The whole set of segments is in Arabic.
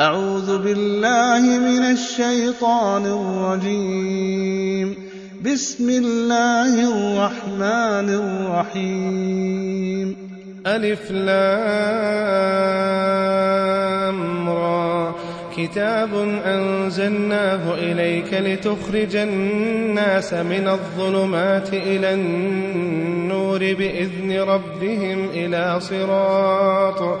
أعوذ بالله من الشيطان الرجيم. بسم الله الرحمن الرحيم. ألف لام را. كتاب أنزلناه إليك لتخرج الناس من الظلمات إلى النور بإذن ربهم إلى صراط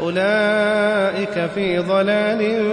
أولئك في ضلال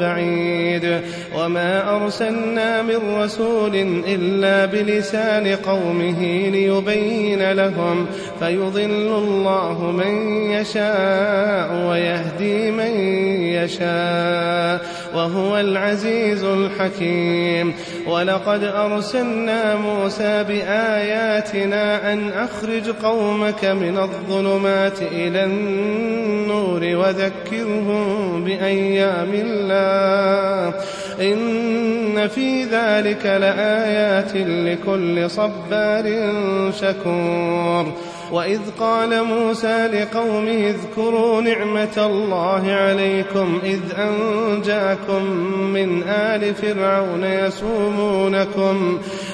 بعيد. وما أرسلنا من رسول إلا بلسان قومه ليبين لهم. فيضل الله من يشاء ويهدي من يشاء. وهو العزيز الحكيم. ولقد أرسلنا موسى بآياتنا أن أخرج قومك من الظلمات إلى النور. وذكرهم بأيام الله. إن في ذلك لآيات لكل صبار شكور. وإذ قال موسى لقومه اذكروا نعمة الله عليكم إذ أنجاكم من آل فرعون يسومونكم.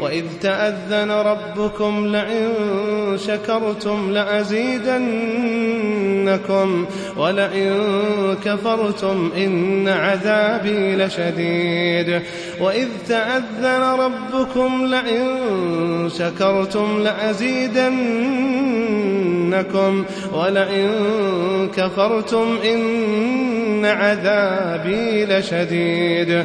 وإذ تأذن ربكم لئن شكرتم لأزيدنكم ولئن كفرتم إن عذابي لشديد وإذ تأذن ربكم لئن شكرتم لأزيدنكم ولئن كفرتم إن عذابي لشديد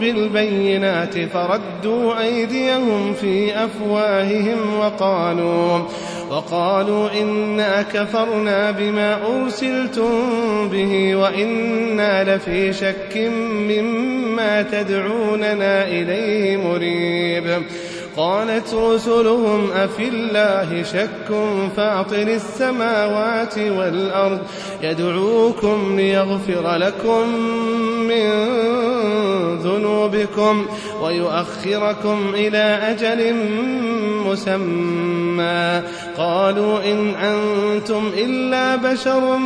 بالبينات فردوا أيديهم في أفواههم وقالوا وقالوا إنا كفرنا بما أرسلتم به وإنا لفي شك مما تدعوننا إليه مريب. قالت رسلهم أفي الله شك فاطر السماوات والأرض يدعوكم ليغفر لكم من ذنوبكم ويؤخركم إلى أجل مسمى. قالوا إن أنتم إلا بشر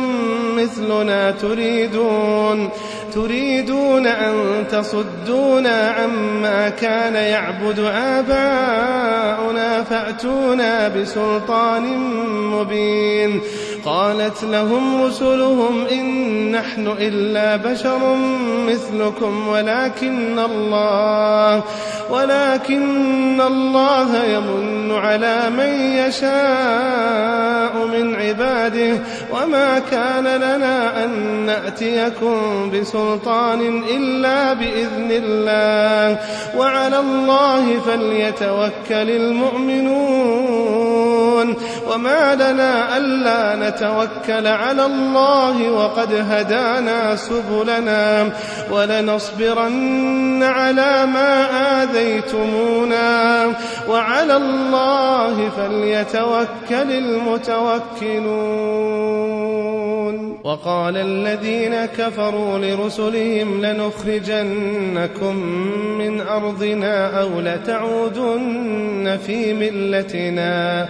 مثلنا تريدون تريدون أن تصدونا عما كان يعبد آباؤنا فأتونا بسلطان مبين. قالت لهم رسلهم إن نحن إلا بشر مثلكم ولكن الله ولكن الله يمن على من يشاء من عباده. وما كان لنا أن نأتيكم بسلطان إلا بإذن الله. وعلى الله فليتوكل المؤمنون. وما لنا ألا نتوكل على الله وقد هدانا سبلنا ولنصبرن على ما آذيتمونا. وعلى الله فليتوكل المتوكلون. وقال الذين كفروا لرسلهم لنخرجنكم من أرضنا أو لتعودن في ملتنا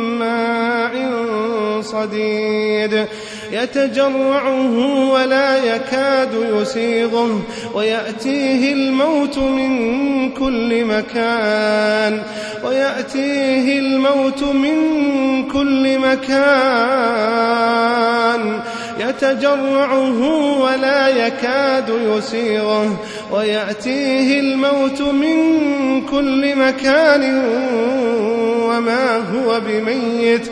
صديد. يتجرعه ولا يكاد يسيغه ويأتيه الموت من كل مكان. ويأتيه الموت من كل مكان. يتجرعه ولا يكاد يسيغه ويأتيه الموت من كل مكان. وما هو بميت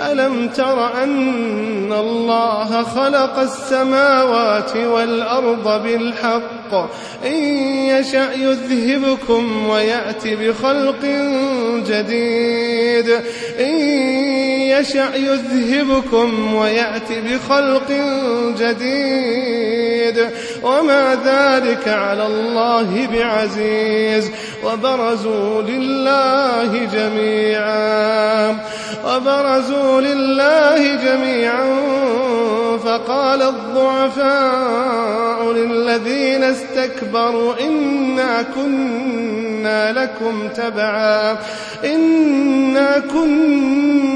ألم تر أن الله خلق السماوات والأرض بالحق؟ إن يشأ يذهبكم ويأتي بخلق جديد. إن يشأ يذهبكم ويأتي بخلق جديد. وما ذلك على الله بعزيز. وبرزوا لله جميعا. وبرزوا لله جميعا. فقال الضعفاء للذين استكبروا إنا كنا لكم تبعا. إنا كنا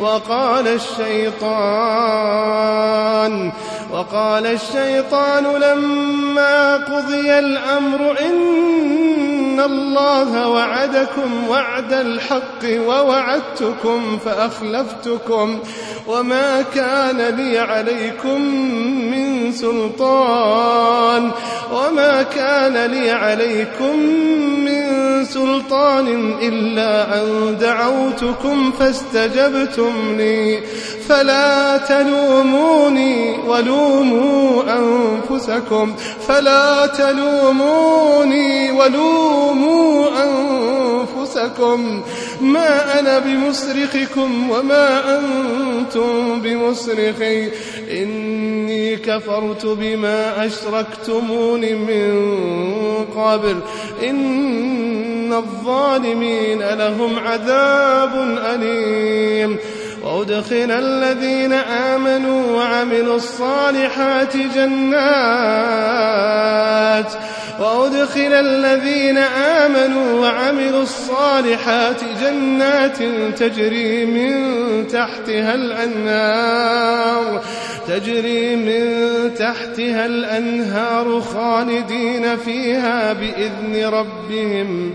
وقال الشيطان وقال الشيطان لما قضي الأمر إن الله وعدكم وعد الحق ووعدتكم فأخلفتكم وما كان لي عليكم من سلطان وما كان لي عليكم من سلطان إلا أن دعوتكم فاستجبتم لي. فلا تلوموني ولوموا أنفسكم. فلا تلوموني ولوموا أنفسكم. ما أنا بمصرخكم وما أنتم بمصرخي إني كفرت بما أشركتمون من قبل. إن الظالمين لهم عذاب أليم. وأدخل الذين آمنوا وعملوا الصالحات جنات. وأدخل الذين آمنوا وعملوا الصالحات جنات تجري من تحتها الأنهار. تجري من تحتها الأنهار خالدين فيها بإذن ربهم.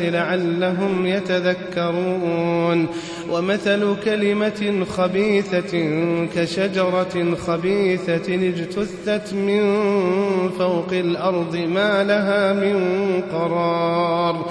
لعلهم يتذكرون. ومثل كلمة خبيثة كشجرة خبيثة اجتثت من فوق الأرض ما لها من قرار.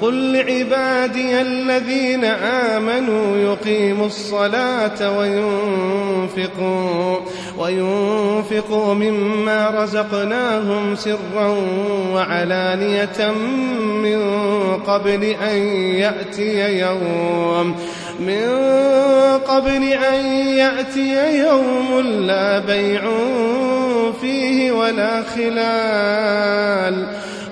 قل لعبادي الذين آمنوا يقيموا الصلاة وينفقوا وينفقوا مما رزقناهم سرا وعلانية من قبل أن يأتي يوم من قبل أن يأتي يوم لا بيع فيه ولا خلال.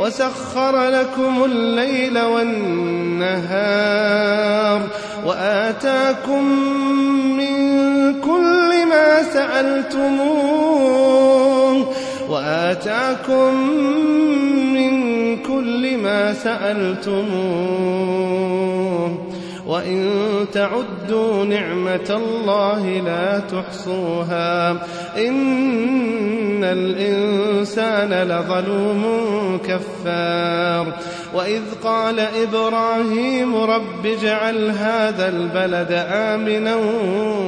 وسخر لكم الليل والنهار وآتاكم من كل ما سألتموه وآتاكم من كل ما سألتموه وإن تعدوا نعمة الله لا تحصوها. إن الإنسان لظلوم كفار. وإذ قال إبراهيم رب اجعل هذا البلد آمنا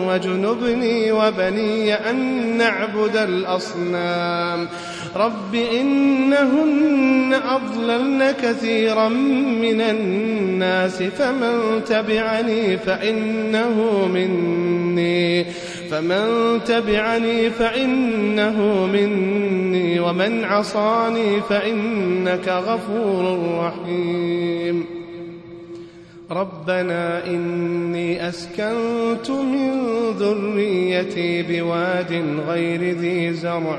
واجنبني وبني أن نعبد الأصنام. رب إنهن أضللن كثيرا من الناس فمن تبعني فإنه مني فمن تبعني فإنه مني ومن عصاني فإنك غفور رحيم ربنا إني أسكنت من ذريتي بواد غير ذي زرع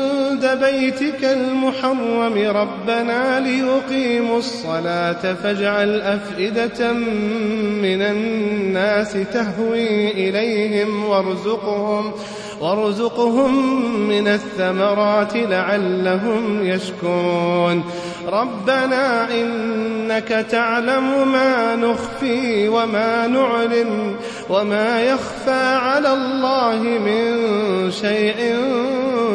بيتك المحرم ربنا ليقيموا الصلاة فاجعل أفئدة من الناس تهوي إليهم وارزقهم وارزقهم من الثمرات لعلهم يشكرون. ربنا إنك تعلم ما نخفي وما نعلن وما يخفى على الله من شيء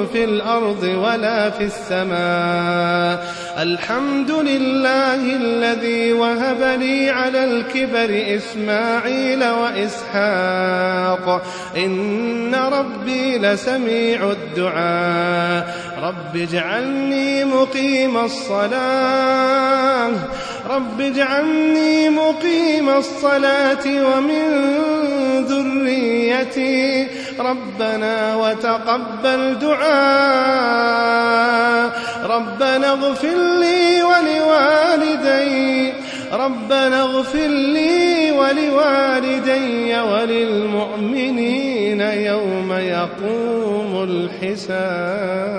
في الأرض ولا في السماء. الحمد لله الذي وهب لي على الكبر إسماعيل وإسحاق. إن ربي لسميع الدعاء. رب اجعلني مقيم الصلاة. رب اجعلني مقيم الصلاة ومن ذريتي ربنا وتقبل دعاء ربنا اغفر لي ولوالدي ربنا اغفر لي ولوالدي وللمؤمنين يوم يقوم الحساب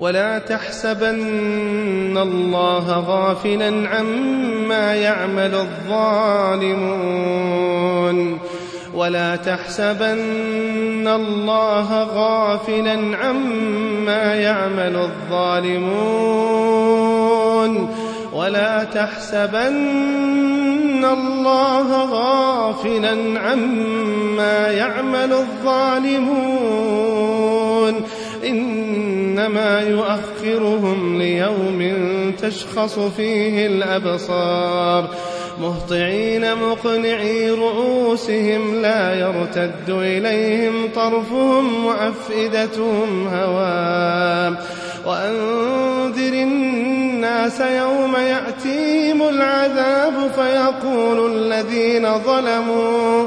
ولا تحسبن الله غافلا عما يعمل الظالمون ولا تحسبن الله غافلا عما يعمل الظالمون ولا تحسبن الله غافلا عما يعمل الظالمون إنما يؤخرهم ليوم تشخص فيه الأبصار مهطعين مقنعي رؤوسهم لا يرتد إليهم طرفهم وأفئدتهم هوام وأنذر الناس يوم يأتيهم العذاب فيقول الذين ظلموا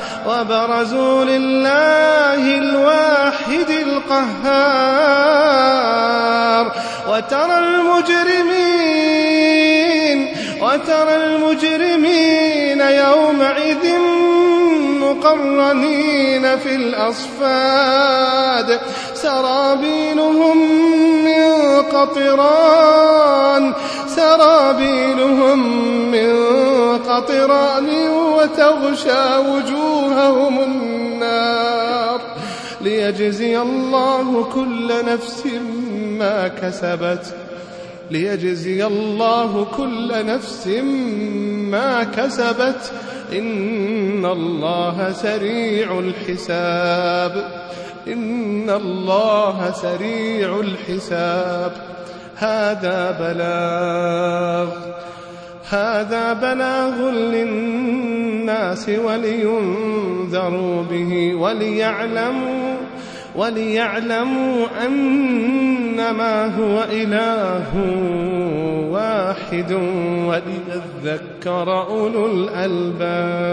وبرزوا لله الواحد القهار. وترى المجرمين وترى المجرمين يومئذ مقرنين في الأصفاد. سرابيلهم من قطران سرابيلهم من قطران وتغشى وجوههم النار ليجزي الله كل نفس ما كسبت ليجزي الله كل نفس ما كسبت إن الله سريع الحساب إن الله سريع الحساب هذا بلاغ هذا بلاغ للناس ولينذروا به وليعلموا وليعلموا أنما هو إله واحد وليذكر أولو الألباب.